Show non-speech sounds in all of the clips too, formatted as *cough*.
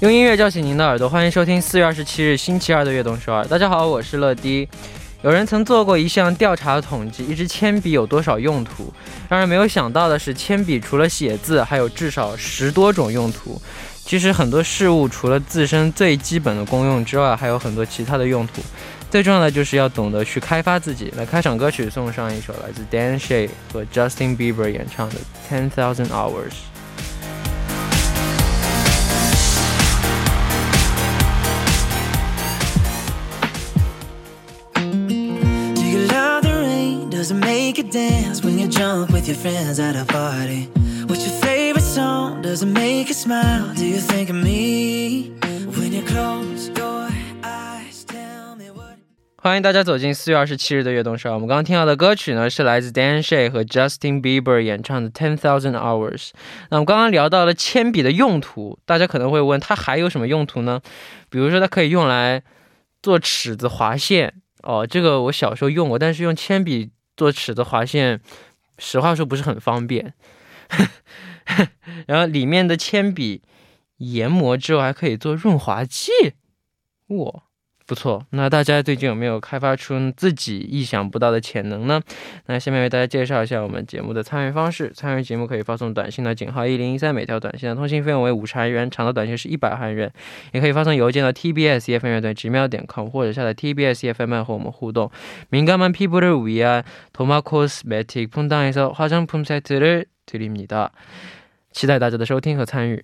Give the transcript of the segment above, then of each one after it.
用音乐叫醒您的耳朵，欢迎收听四月二十七日星期二的悦动首尔。大家好，我是乐迪。有人曾做过一项调查统计，一支铅笔有多少用途？让人没有想到的是，铅笔除了写字，还有至少十多种用途。其实很多事物除了自身最基本的功用之外，还有很多其他的用途。最重要的就是要懂得去开发自己。来，开场歌曲送上一首来自 Dan Shay 和 Justin Bieber 演唱的《Ten Thousand Hours》。Does it make you dance when you jump with your friends at a party? What's your favorite song? Does it make you smile? Do you think of me when you close your eyes? Tell me what. 欢迎大家走进四月二十七日的悦动首尔。我们刚刚听到的歌曲呢，是来自 Dan Shay 和 Justin Bieber 演唱的《Ten Thousand Hours》。那我们刚刚聊到了铅笔的用途，大家可能会问，它还有什么用途呢？比如说，它可以用来做尺子划线。哦，这个我小时候用过，但是用铅笔。做尺子划线，实话说不是很方便。*laughs* 然后里面的铅笔研磨之后还可以做润滑剂，哇！不错，那大家最近有没有开发出自己意想不到的潜能呢？那下面为大家介绍一下我们节目的参与方式。参与节目可以发送短信到井号一零一三，每条短信的通信费用为五十韩元，长的短信是一百韩元。也可以发送邮件到 tbs EFM 乐队直瞄点 com，或者下载 tbs EFM 和我们互动。민감한피부를위한토마코스메틱품당에서화장품세트를드립니 다。 期待大家的收听和参与。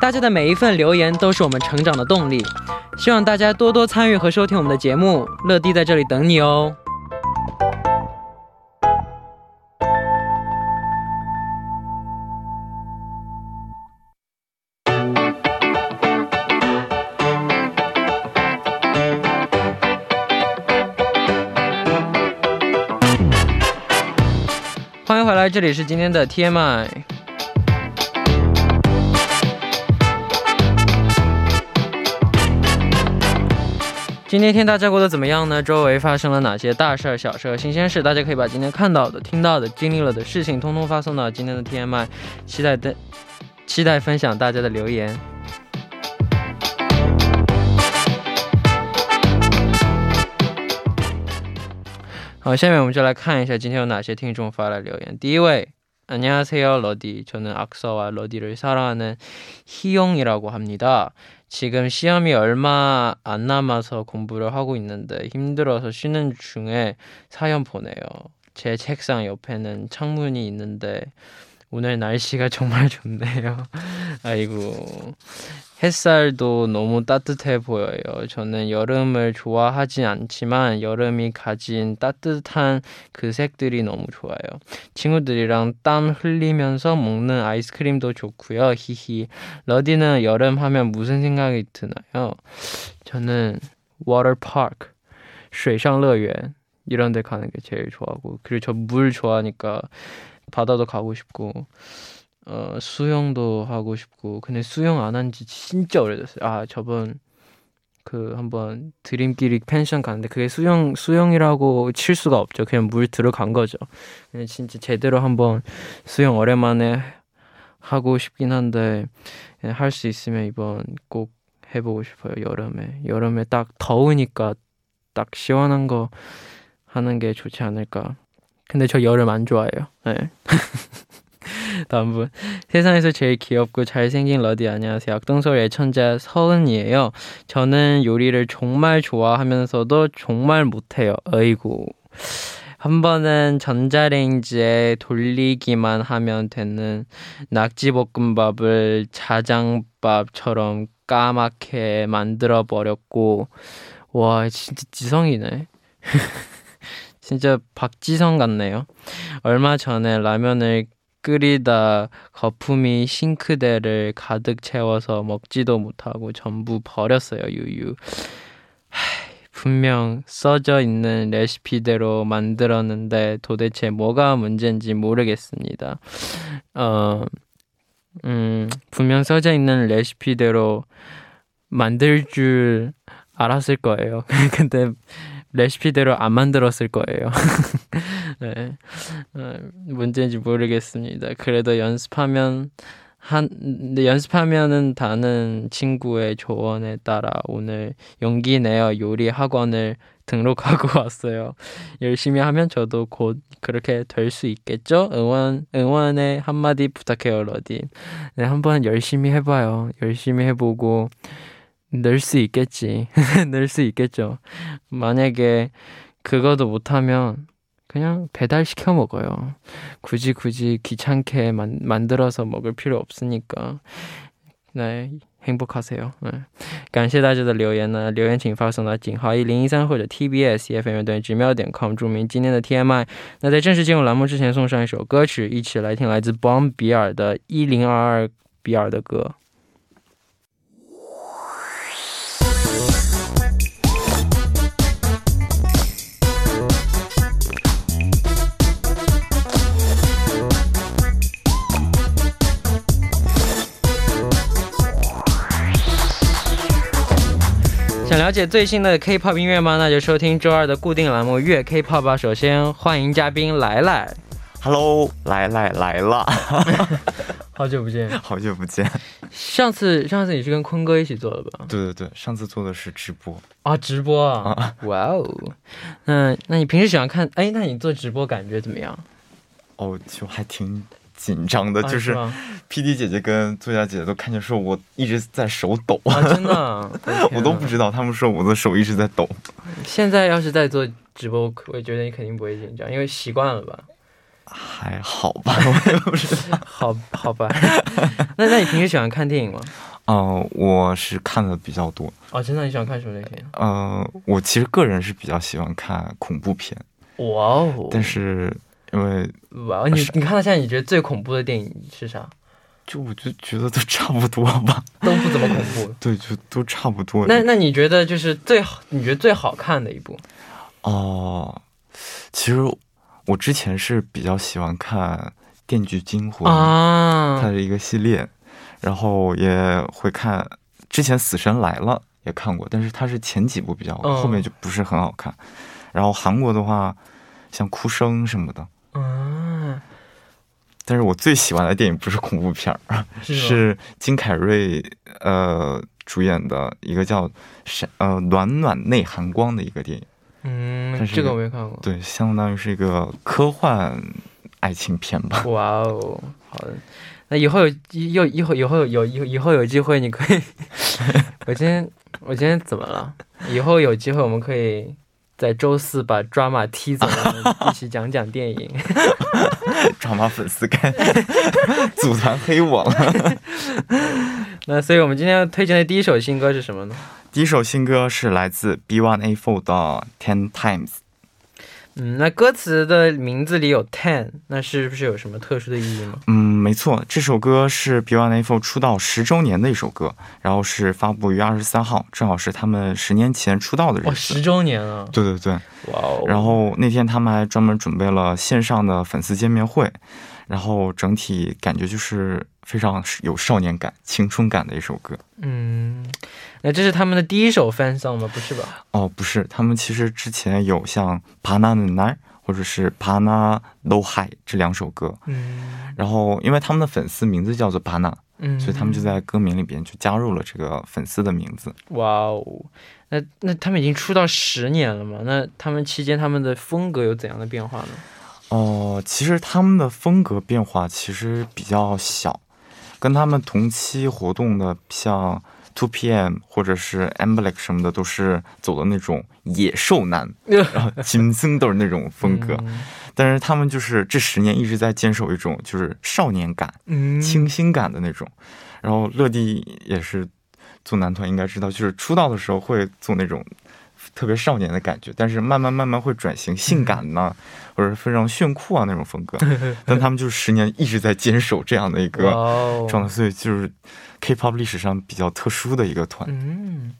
大家的每一份留言都是我们成长的动力，希望大家多多参与和收听我们的节目，乐迪在这里等你哦。欢迎回来，这里是今天的 TMI。今天天大家过得怎么样呢？周围发生了哪些大事儿、小事儿、新鲜事？大家可以把今天看到的、听到的、经历了的事情，通通发送到今天的 TMI，期待的，期待分享大家的留言。好，下面我们就来看一下今天有哪些听众发来留言。第一位，안녕하세요로디저는악서와로디를사랑하는희용이라고합니다 지금 시험이 얼마 안 남아서 공부를 하고 있는데 힘들어서 쉬는 중에 사연 보내요. 제 책상 옆에는 창문이 있는데 오늘 날씨가 *laughs* 정말 좋네요. 아이고. 햇살도 너무 따뜻해 보여요. 저는 여름을 좋아하진 않지만 여름이 가진 따뜻한 그 색들이 너무 좋아요. 친구들이랑 땀 흘리면서 먹는 아이스크림도 좋고요. 히히. 러디는 여름 하면 무슨 생각이 드나요? 저는 워터파크, 水上乐园 이런 데 가는 게 제일 좋아하고 그리고 저 물 좋아하니까 바다도 가고 싶고 어, 수영도 하고 싶고 근데 수영 안 한 지 진짜 오래됐어요. 아 저번 그 한번 드림끼리 펜션 갔는데 그게 수영 수영이라고 칠 수가 없죠. 그냥 물 들어간 거죠. 그냥 진짜 제대로 한번 수영 오랜만에 하고 싶긴 한데 할 수 있으면 이번 꼭 해보고 싶어요. 여름에 여름에 딱 더우니까 딱 시원한 거 하는 게 좋지 않을까. 근데 저 여름 안 좋아해요. 네. *laughs* *laughs* 다음 분. 세상에서 제일 귀엽고 잘생긴 러디 안녕하세요. 악동서울 애천자 서은이에요. 저는 요리를 정말 좋아하면서도 정말 못해요. 어이구. 한 번은 전자레인지에 돌리기만 하면 되는 낙지볶음밥을 자장밥처럼 까맣게 만들어 버렸고, 와, 진짜 지성이네. *laughs* 진짜 박지성 같네요. 얼마 전에 라면을 끓이다 거품이 싱크대를 가득 채워서 먹지도 못하고 전부 버렸어요. 유유. 분명 써져 있는 레시피대로 만들었는데 도대체 뭐가 문제인지 모르겠습니다. 어, 음, 분명 써져 있는 레시피대로 만들 줄 알았을 거예요. *laughs* 근데 레시피대로 안 만들었을 거예요. *laughs* 네. 어, 문제인지 모르겠습니다. 그래도 연습하면 한 연습하면은 다는 친구의 조언에 따라 오늘 용기 내어 요리 학원을 등록하고 *laughs* 왔어요. 열심히 하면 저도 곧 그렇게 될 수 있겠죠? 응원 응원의 한마디 부탁해요, 러디. 네, 한번 열심히 해봐요. 열심히 해보고 늘 수 있겠지. *laughs* 늘 수 있겠죠. 만약에 그거도 못하면 그냥 배달 시켜 먹어요. 굳이 굳이 귀찮게 만, 만들어서 먹을 필요 없으니까. 네, 행복하세요. 네. 感谢大家的留言呢，留言请发送到井号一零一三或者 TBS EFM 乐队直瞄点 com，注明今天的 TMI。那在正式进入栏目之前，送上一首歌曲，一起来听来自 Bomb 比尔的《一零二二比尔的歌》。 想了解最新的 K-pop 音乐吗？那就收听周二的固定栏目《月 K-pop》吧。首先欢迎嘉宾来来，Hello，来来来了，*laughs* 好久不见，好久不见。上次上次你是跟坤哥一起做的吧？对对对，上次做的是直播啊，直播啊，哇哦。那那你平时喜欢看？哎，那你做直播感觉怎么样？哦，就还挺。紧张的，就是 P D 姐姐跟作家姐姐都看见说，我一直在手抖啊，真的，*laughs* 我都不知道，他们说我的手一直在抖。现在要是在做直播，我觉得你肯定不会紧张，因为习惯了吧？还好吧，*laughs* 我也不知道。好好吧，*laughs* 那那你平时喜欢看电影吗？嗯，我是看的比较多。哦，真的，你喜欢看什么类型？呃，我其实个人是比较喜欢看恐怖片。哇哦！但是。因为哇，你你看到现在，你觉得最恐怖的电影是啥？就我就觉得都差不多吧，*laughs* 都不怎么恐怖。*laughs* 对，就都差不多。那那你觉得就是最好，你觉得最好看的一部？哦，其实我之前是比较喜欢看《电锯惊魂》啊，它的一个系列，然后也会看之前《死神来了》也看过，但是它是前几部比较，后面就不是很好看。然后韩国的话，像《哭声》什么的。嗯，但是我最喜欢的电影不是恐怖片儿，*laughs* 是金凯瑞呃主演的一个叫《闪呃暖暖内含光》的一个电影。嗯，这个我没看过。对，相当于是一个科幻爱情片吧。哇哦，好的，那以后有有以后以后有以以后有机会你可以，*laughs* 我今天我今天怎么了？以后有机会我们可以。在周四把抓马踢走，*laughs* 一起讲讲电影。*laughs* 抓马粉丝该组团黑我了。*laughs* 那所以我们今天要推荐的第一首新歌是什么呢？第一首新歌是来自 B1A4 的 Ten Times。嗯，那歌词的名字里有 ten，那是不是有什么特殊的意义吗？嗯，没错，这首歌是 B1A4 出道十周年的一首歌，然后是发布于二十三号，正好是他们十年前出道的日子。哦，十周年啊！对对对，哇哦！然后那天他们还专门准备了线上的粉丝见面会，然后整体感觉就是非常有少年感、青春感的一首歌。嗯。那这是他们的第一首 fan song 吗？不是吧？哦，不是，他们其实之前有像《巴纳的奈》或者是《巴纳都海》这两首歌。嗯。然后，因为他们的粉丝名字叫做巴纳，嗯，所以他们就在歌名里边就加入了这个粉丝的名字。哇哦，那那他们已经出道十年了嘛？那他们期间他们的风格有怎样的变化呢？哦，其实他们的风格变化其实比较小，跟他们同期活动的像。Two PM 或者是 a m b l e c 什么的，都是走的那种野兽男，*laughs* 然后金森都是那种风格。但是他们就是这十年一直在坚守一种就是少年感、清新感的那种。然后乐蒂也是做男团，应该知道，就是出道的时候会做那种特别少年的感觉，但是慢慢慢慢会转型性感呢，或者非常炫酷啊那种风格。但他们就是十年一直在坚守这样的一个状态，所以就是。K-pop 历史上比较特殊的一个团。嗯，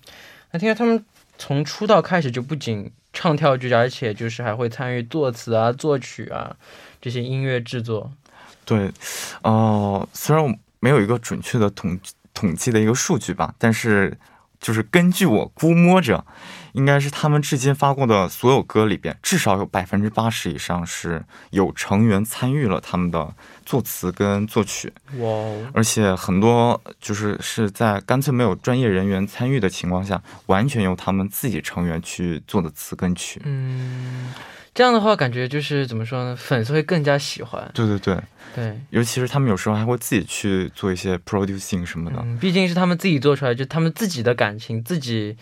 那听说他们从出道开始就不仅唱跳剧，而且就是还会参与作词啊、作曲啊这些音乐制作。对，呃，虽然我没有一个准确的统统计的一个数据吧，但是就是根据我估摸着，应该是他们至今发过的所有歌里边，至少有百分之八十以上是有成员参与了他们的作词跟作曲。哇哦，而且很多就是是在干脆没有专业人员参与的情况下，完全由他们自己成员去做的词跟曲。嗯，这样的话感觉就是怎么说呢？粉丝会更加喜欢。对对对，对，尤其是他们有时候还会自己去做一些 producing 什么的。嗯，毕竟是他们自己做出来，就他们自己的感情，自己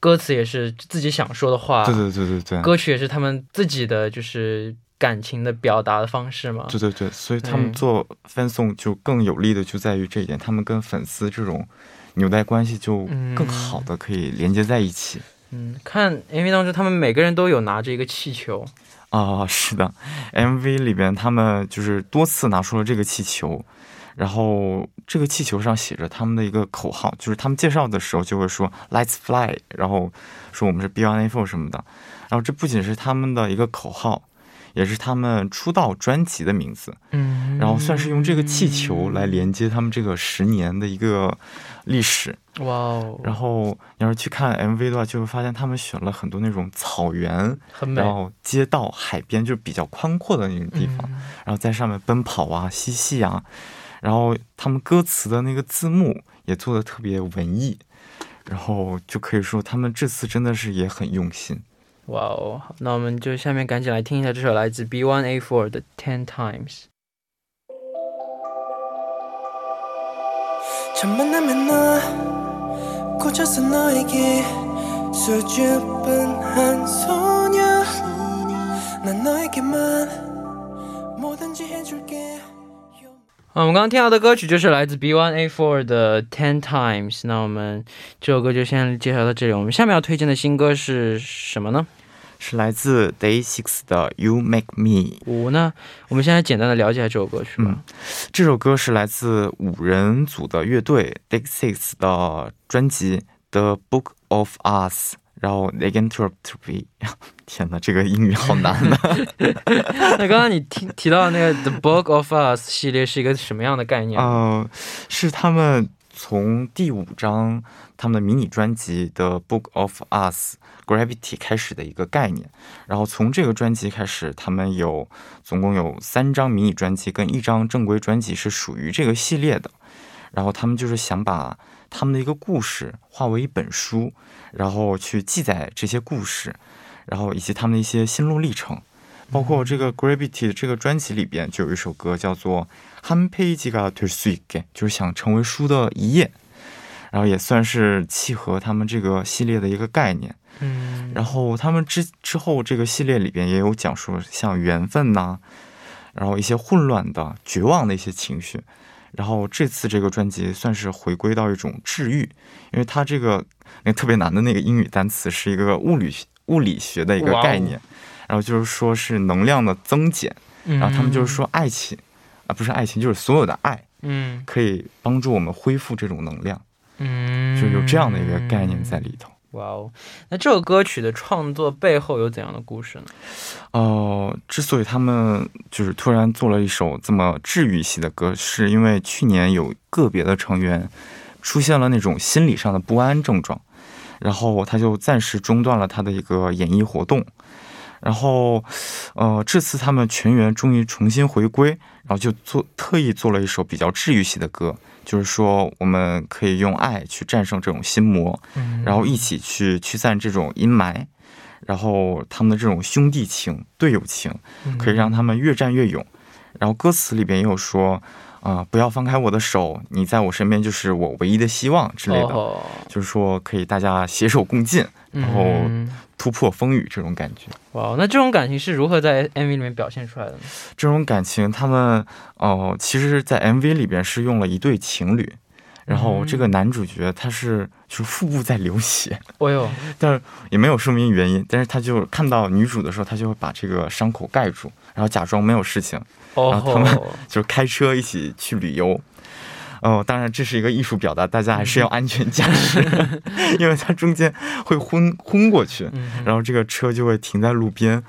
歌词也是自己想说的话，对对对对对，歌曲也是他们自己的就是感情的表达的方式嘛。对对对，所以他们做 fan song 就更有利的就在于这一点，他们跟粉丝这种纽带关系就更好的可以连接在一起。嗯，嗯看 MV 当中，他们每个人都有拿着一个气球。啊，是的，MV 里边他们就是多次拿出了这个气球，然后这个气球上写着他们的一个口号，就是他们介绍的时候就会说 “Let's fly”，然后说我们是 B1A4 什么的，然后这不仅是他们的一个口号，也是他们出道专辑的名字，嗯，然后算是用这个气球来连接他们这个十年的一个历史。哇哦，然后你要是去看 MV 的话，就会发现他们选了很多那种草原，很美然。后街道、海边，就是比较宽阔的那种地方，嗯然后在上面奔跑啊、嬉戏啊，然后他们歌词的那个字幕也做的特别文艺，然后就可以说他们这次真的是也很用心。哇哦，那我们就下面赶紧来听一下这首来自 B1A4 的 Ten Times。啊，我们刚刚听到的歌曲就是来自 B1A4 的 Ten Times。那我们这首歌就先介绍到这里。我们下面要推荐的新歌是什么呢？是来自 Day Six 的《You Make Me》。五呢？我们现在简单的了解一下这首歌曲吧。嗯这首歌是来自五人组的乐队 Day Six 的专辑《The Book of Us》，然后 They to Be。*laughs* 天哪，这个英语好难啊！*laughs* 那刚刚你提提到的那个《The Book of Us》系列是一个什么样的概念？呃，是他们从第五张他们的迷你专辑的《Book of Us Gravity》开始的一个概念。然后从这个专辑开始，他们有总共有三张迷你专辑跟一张正规专辑是属于这个系列的。然后他们就是想把他们的一个故事化为一本书，然后去记载这些故事，然后以及他们的一些心路历程。包括这个 Gravity 这个专辑里边就有一首歌叫做《한페이지가될수있게》，就是想成为书的一页，然后也算是契合他们这个系列的一个概念。嗯，然后他们之之后这个系列里边也有讲述像缘分呐、然后一些混乱的、绝望的一些情绪。然后这次这个专辑算是回归到一种治愈，因为它这个那个特别难的那个英语单词是一个物理物理学的一个哇哦概念，然后就是说是能量的增减。然后他们就是说爱情 啊，不是爱情，就是所有的爱嗯，可以帮助我们恢复这种能量，嗯，就有这样的一个概念在里头。哇哦，那这首歌曲的创作背后有怎样的故事呢？呃，之所以他们就是突然做了一首这么治愈系的歌，是因为去年有个别的成员出现了那种心理上的不安症状，然后他就暂时中断了他的一个演艺活动。然后，呃，这次他们全员终于重新回归，然后就做特意做了一首比较治愈系的歌，就是说我们可以用爱去战胜这种心魔，嗯然后一起去驱散这种阴霾，然后他们的这种兄弟情、队友情，可以让他们越战越勇。然后歌词里边也有说，啊、不要放开我的手，你在我身边就是我唯一的希望之类的，哦就是说可以大家携手共进，然后嗯突破风雨这种感觉。哇哦，那这种感情是如何在 MV 里面表现出来的呢？这种感情，他们哦、其实，在 MV 里边是用了一对情侣，然后这个男主角他是就是腹部在流血，哦呦，但是也没有说明原因，但是他就看到女主的时候，他就会把这个伤口盖住，然后假装没有事情，哦然后他们就是开车一起去旅游。哦，当然这是一个艺术表达，大家还是要安全驾驶，*laughs* 因为它中间会昏昏过去，然后这个车就会停在路边，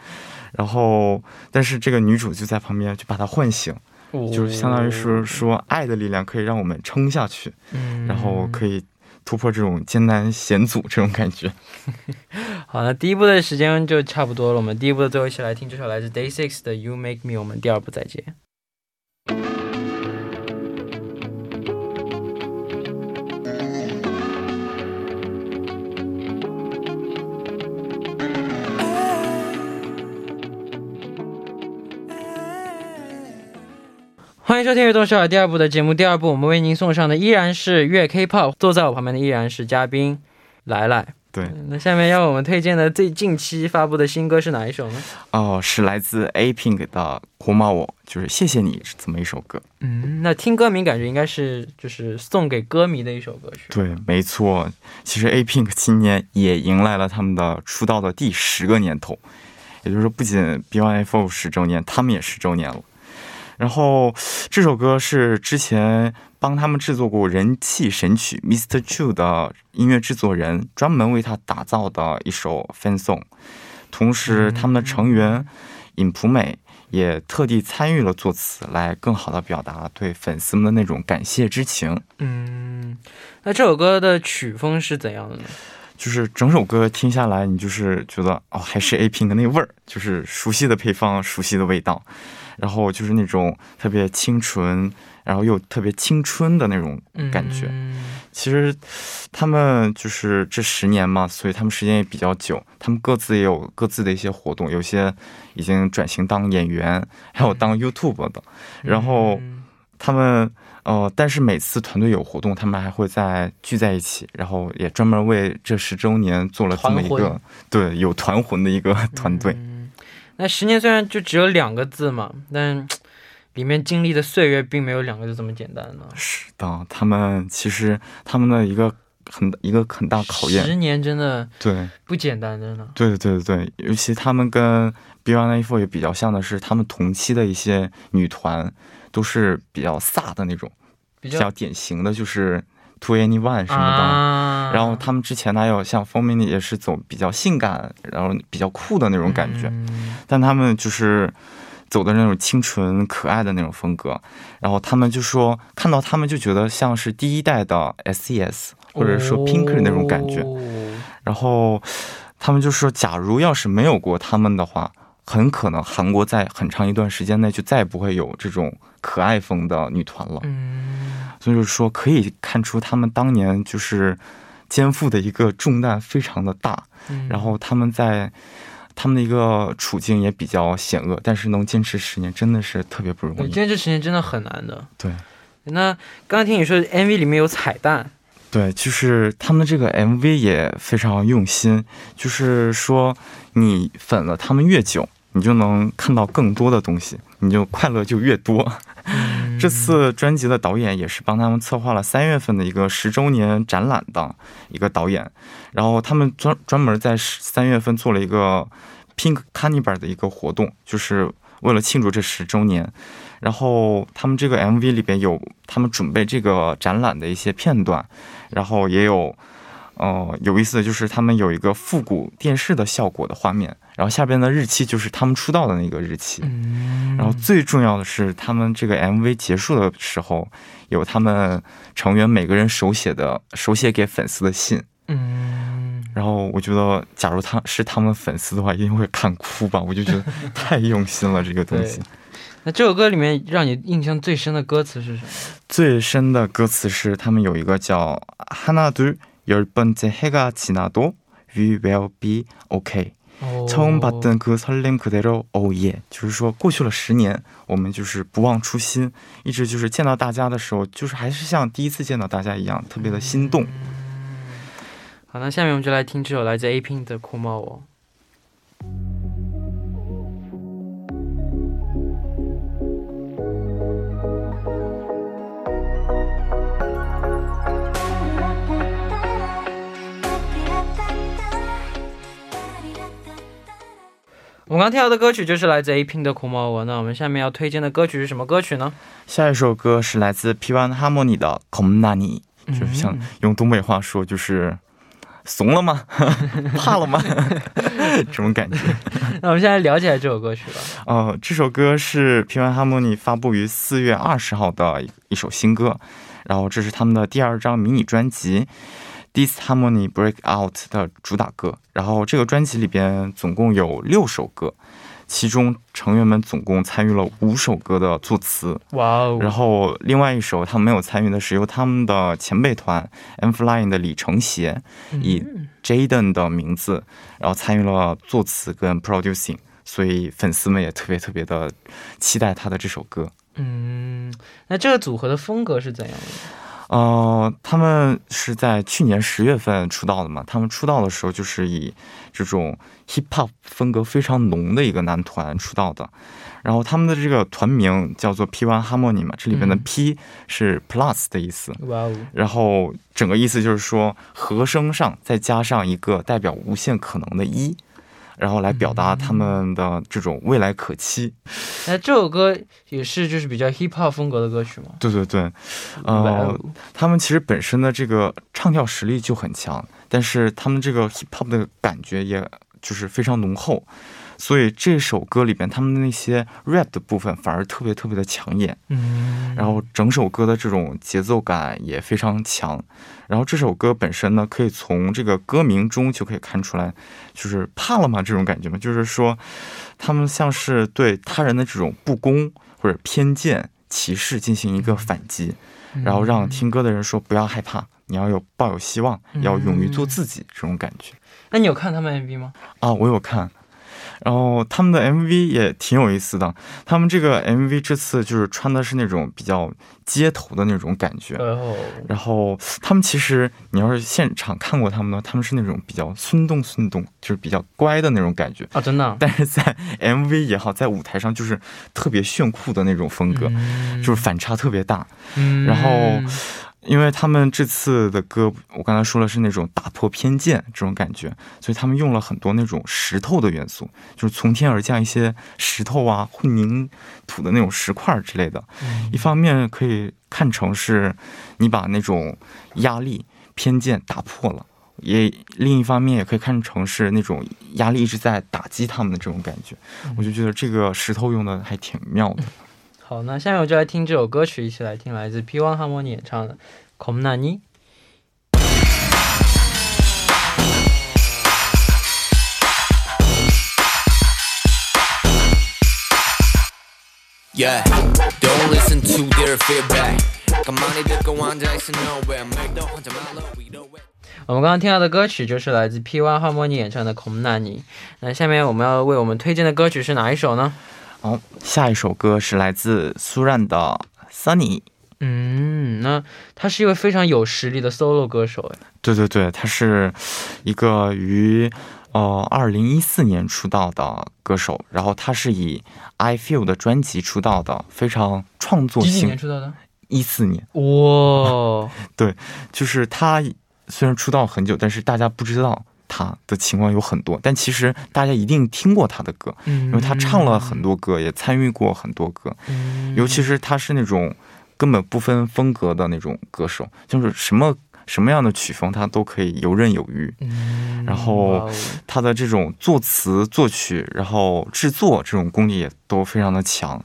然后但是这个女主就在旁边就把它唤醒，就是相当于是说爱的力量可以让我们撑下去，然后可以突破这种艰难险阻这种感觉。*laughs* 好，那第一部的时间就差不多了，我们第一部的最后一起来听这首来自 Day Six 的 You Make Me，我们第二部再见。欢迎收听《悦动首尔》第二部的节目。第二部我们为您送上的依然是月 K-pop，坐在我旁边的依然是嘉宾来来。对。那下面要我们推荐的最近期发布的新歌是哪一首呢？哦是来自 apink 的苦恼我就是谢谢你是这么一首歌。嗯那听歌名感觉应该是就是送给歌迷的一首歌曲对没错。其实 apink 今年也迎来了他们的出道的第十个年头也就是说不仅 byfo 十周年他们也十周年了。然后这首歌是之前帮他们制作过人气神曲《Mr. Chu》的音乐制作人专门为他打造的一首 fan song。同时，他们的成员尹普美也特地参与了作词，来更好的表达对粉丝们的那种感谢之情。嗯，那这首歌的曲风是怎样的呢？就是整首歌听下来，你就是觉得哦，还是 A Pink 那味儿，就是熟悉的配方，熟悉的味道。然后就是那种特别清纯，然后又特别青春的那种感觉。嗯其实他们就是这十年嘛，所以他们时间也比较久，他们各自也有各自的一些活动，有些已经转型当演员，还有当 YouTube 的。然后嗯他们呃，但是每次团队有活动，他们还会再聚在一起，然后也专门为这十周年做了这么一个对有团魂的一个团队。嗯那十年虽然就只有两个字嘛，但 *tsk* 里面经历的岁月并没有两个字这么简单呢。是的，他们其实他们的一个很一个很大考验，十年真的对不简单，真的。对对对对，尤其他们跟 B1A4 也比较像的是，他们同期的一些女团都是比较飒的那种，比比较典型的就是 Two Anyone 什么的。啊，然后他们之前还有像 f o r m i n 也是走比较性感，然后比较酷的那种感觉，嗯但他们就是走的那种清纯可爱的那种风格。然后他们就说看到他们就觉得像是第一代的 S.E.S 或者说 Pink 那种感觉。哦然后他们就说，假如要是没有过他们的话，很可能韩国在很长一段时间内就再也不会有这种可爱风的女团了。嗯，所以就是说，可以看出他们当年就是肩负的一个重担非常的大，嗯然后他们在他们的一个处境也比较险恶，但是能坚持十年真的是特别不容易。今天这十年真的很难的。对那刚刚听你说 MV 里面有彩蛋，对，就是他们这个 MV 也非常用心，就是说你粉了他们越久，你就能看到更多的东西，你就快乐就越多。嗯这次专辑的导演也是帮他们策划了三月份的一个十周年展览的一个导演，然后他们专专门在三月份做了一个 Pink Carnival 的一个活动，就是为了庆祝这十周年。然后他们这个 MV 里边有他们准备这个展览的一些片段，然后也有，呃，有意思的就是他们有一个复古电视的效果的画面，然后下边的日期就是他们出道的那个日期。嗯，然后最重要的是，他们这个 MV 结束的时候，有他们成员每个人手写的手写给粉丝的信。嗯，然后我觉得，假如他是他们粉丝的话，一定会看哭吧。我就觉得 *laughs* 太用心了，这个东西对。那这首歌里面让你印象最深的歌词是什么？最深的歌词是他们有一个叫“하나둘열번째해가지나도 we will be okay”。哦 처음봤던그설렘그대로 oh yeah，就是说过去了十年，我们就是不忘初心，一直就是见到大家的时候，就是还是像第一次见到大家一样，特别的心动。好，那下面我们就来听这首来自 A Pink 的《酷猫我》。 刚听到的歌曲就是来自 A.P. 的《苦毛文》。那我们下面要推荐的歌曲是什么歌曲呢？下一首歌是来自 P1 Harmony 的《孔纳尼》，就是像用东北话说，就是怂了吗？*laughs* 怕了吗？*laughs* 这种感觉。那我们现在了解一下这首歌曲吧。哦、呃，这首歌是 P1 Harmony 发布于四月二十号的一首新歌，然后这是他们的第二张迷你专辑。This Harmony Break Out 的主打歌，然后这个专辑里边总共有六首歌，其中成员们总共参与了五首歌的作词，哇哦！然后另外一首他们没有参与的是由他们的前辈团 M Flying 的李承协以 Jaden 的名字，然后参与了作词跟 Producing，所以粉丝们也特别特别的期待他的这首歌。嗯，那这个组合的风格是怎样的？呃，他们是在去年十月份出道的嘛？他们出道的时候就是以这种 hip hop 风格非常浓的一个男团出道的。然后他们的这个团名叫做 P1 Harmony 嘛，这里边的 P 是 Plus 的意思。哇哦！然后整个意思就是说和声上再加上一个代表无限可能的一。然后来表达他们的这种未来可期。那这首歌也是就是比较 hip hop 风格的歌曲吗？对对对，呃，他们其实本身的这个唱跳实力就很强，但是他们这个 hip hop 的感觉也就是非常浓厚。所以这首歌里边，他们的那些 rap 的部分反而特别特别的抢眼，嗯，然后整首歌的这种节奏感也非常强。然后这首歌本身呢，可以从这个歌名中就可以看出来，就是怕了吗这种感觉嘛，就是说他们像是对他人的这种不公或者偏见、歧视进行一个反击，然后让听歌的人说不要害怕，你要有抱有希望，要勇于做自己这种感觉。那你有看他们 MV 吗？啊，我有看。然后他们的 MV 也挺有意思的，他们这个 MV 这次就是穿的是那种比较街头的那种感觉。然后他们其实你要是现场看过他们呢，他们是那种比较孙动孙动，就是比较乖的那种感觉啊，真的。但是在 MV 也好，在舞台上就是特别炫酷的那种风格，就是反差特别大。然后。因为他们这次的歌，我刚才说了是那种打破偏见这种感觉，所以他们用了很多那种石头的元素，就是从天而降一些石头啊、混凝土的那种石块之类的。一方面可以看成是你把那种压力、偏见打破了，也另一方面也可以看成是那种压力一直在打击他们的这种感觉。我就觉得这个石头用的还挺妙的。好，那下面我就来听这首歌曲，一起来听来自 P One Harmony 演唱的《空难妮》。Yeah，don't listen to their feedback。我们刚刚听到的歌曲就是来自 P One Harmony 演唱的《空难妮》。那下面我们要为我们推荐的歌曲是哪一首呢？好，下一首歌是来自苏然的《Sunny》。嗯，那他是一位非常有实力的 solo 歌手哎。对对对，他是一个于呃二零一四年出道的歌手，然后他是以《I Feel》的专辑出道的，非常创作性。几年出道的？一四年。哇，*laughs* 对，就是他虽然出道很久，但是大家不知道。他的情况有很多，但其实大家一定听过他的歌，因为他唱了很多歌，也参与过很多歌。尤其是他是那种根本不分风格的那种歌手，就是什么什么样的曲风他都可以游刃有余。然后他的这种作词、作曲，然后制作这种功力也都非常的强，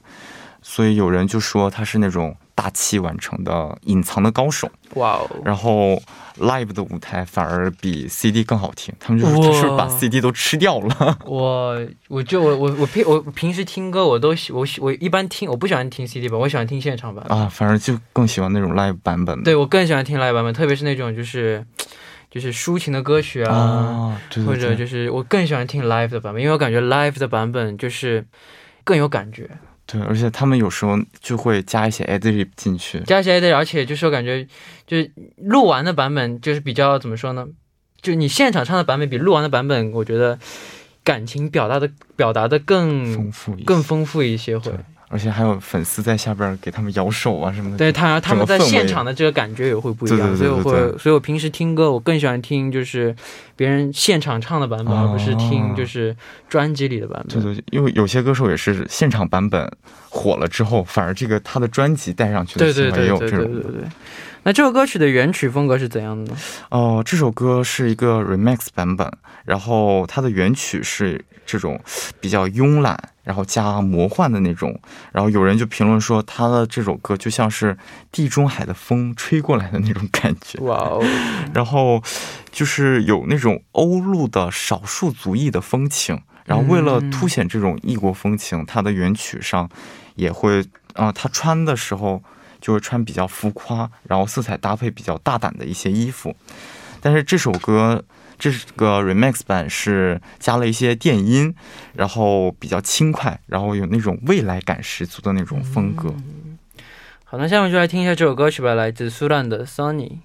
所以有人就说他是那种。大器晚成的隐藏的高手，哇哦！然后 live 的舞台反而比 CD 更好听，他们就是他是把 CD 都吃掉了。*laughs* 我我就我我我平我平时听歌我都喜我喜我一般听我不喜欢听 CD 版，我喜欢听现场版啊，反正就更喜欢那种 live 版本。对我更喜欢听 live 版本，特别是那种就是就是抒情的歌曲啊，或者就是我更喜欢听 live 的版本，因为我感觉 live 的版本就是更有感觉。对，而且他们有时候就会加一些 edit 进去，加一些 edit，而且就是我感觉，就是录完的版本就是比较怎么说呢？就你现场唱的版本比录完的版本，我觉得感情表达的表达的更丰富，更丰富一些会。而且还有粉丝在下边给他们摇手啊什么的。对他他们在现场的这个感觉也会不一样，对对对所以我会，所以我平时听歌，我更喜欢听就是别人现场唱的版本，哦而不是听就是专辑里的版本。对对，因为有些歌手也是现场版本火了之后，反而这个他的专辑带上去的对对情况也对对有这种。对对对。那这首歌曲的原曲风格是怎样的呢？哦、这首歌是一个 remix 版本，然后它的原曲是这种比较慵懒，然后加魔幻的那种。然后有人就评论说，他的这首歌就像是地中海的风吹过来的那种感觉。哇哦，然后就是有那种欧陆的少数族裔的风情。然后为了凸显这种异国风情，它的原曲上也会啊、他穿的时候就是穿比较浮夸，然后色彩搭配比较大胆的一些衣服。但是这首歌这个 remix 版是加了一些电音，然后比较轻快，然后有那种未来感十足的那种风格。好，那下面就来听一下这首歌曲吧，来自苏烂的 Sunny。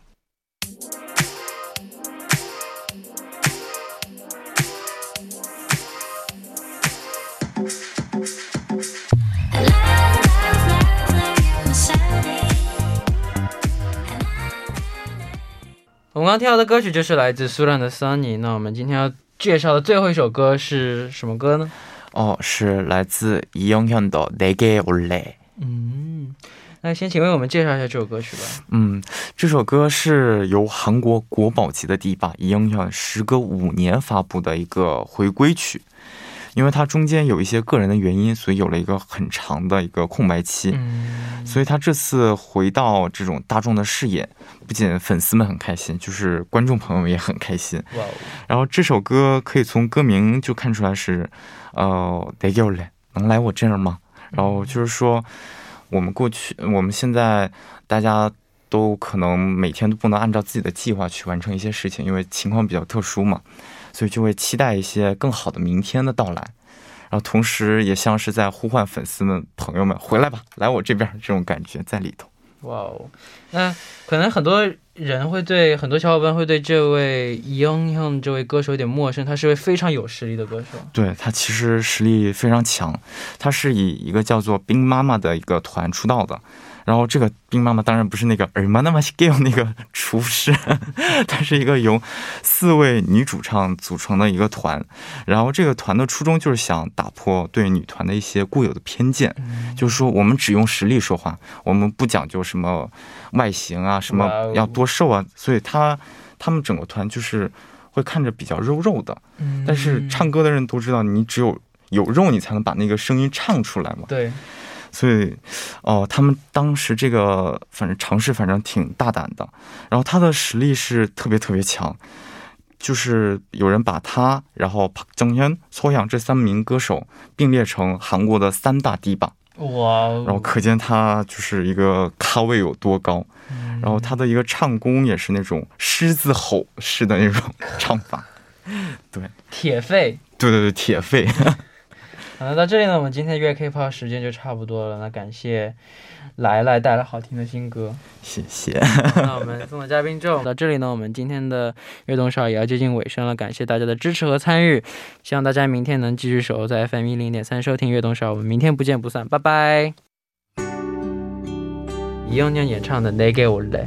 我们刚刚听到的歌曲就是来自苏烂的 Sunny。那我们今天要介绍的最后一首歌是什么歌呢？哦，是来自이영현的《내게올래》。嗯，那先请为我们介绍一下这首歌曲吧。嗯，这首歌是由韩国国宝级的第八이영현时隔五年发布的一个回归曲。 因为他中间有一些个人的原因，所以有了一个很长的一个空白期。嗯、所以他这次回到这种大众的视野，不仅粉丝们很开心，就是观众朋友们也很开心。哦、然后这首歌可以从歌名就看出来是，呃，得有嘞，能来我这儿吗？然后就是说，我们过去，我们现在，大家。都可能每天都不能按照自己的计划去完成一些事情，因为情况比较特殊嘛。所以就会期待一些更好的明天的到来，然后同时也像是在呼唤粉丝们、朋友们回来吧。*laughs* 来我这边这种感觉在里头哇哦，那可能很多人会对很多小伙伴会对这位 young young 这位歌手有点陌生，他是位非常有实力的歌手，对他其实实力非常强，他是以一个叫做冰妈妈的一个团出道的。然后这个冰妈妈当然不是那个尔玛纳玛西 gale 那个厨师，*laughs* 她是一个由四位女主唱组成的一个团。然后这个团的初衷就是想打破对女团的一些固有的偏见，就是说我们只用实力说话，我们不讲究什么外形啊，什么要多瘦啊。所以他他们整个团就是会看着比较肉肉的。嗯但是唱歌的人都知道，你只有有肉，你才能把那个声音唱出来嘛。对，所以，哦、他们当时这个反正尝试，反正挺大胆的。然后他的实力是特别特别强，就是有人把他，然后朴正현소양这三名歌手并列成韩国的三大迪吧。哇哦，然后可见他就是一个咖位有多高。然后他的一个唱功也是那种狮子吼式的那种*laughs* 唱法。*laughs* 铁肺。对对对，铁肺。 *laughs* 好，到这里呢，我们今天的 K-pop 时间就差不多了。那感谢来来带来好听的新歌，谢谢。那我们送的嘉宾就到这里呢，我们今天的悦动少也要接近尾声了。感谢大家的支持和参与，希望大家明天能继续守候在 FM 一零点三收听悦动少。我们明天不见不散，拜拜。이영년演唱的《내게올래》。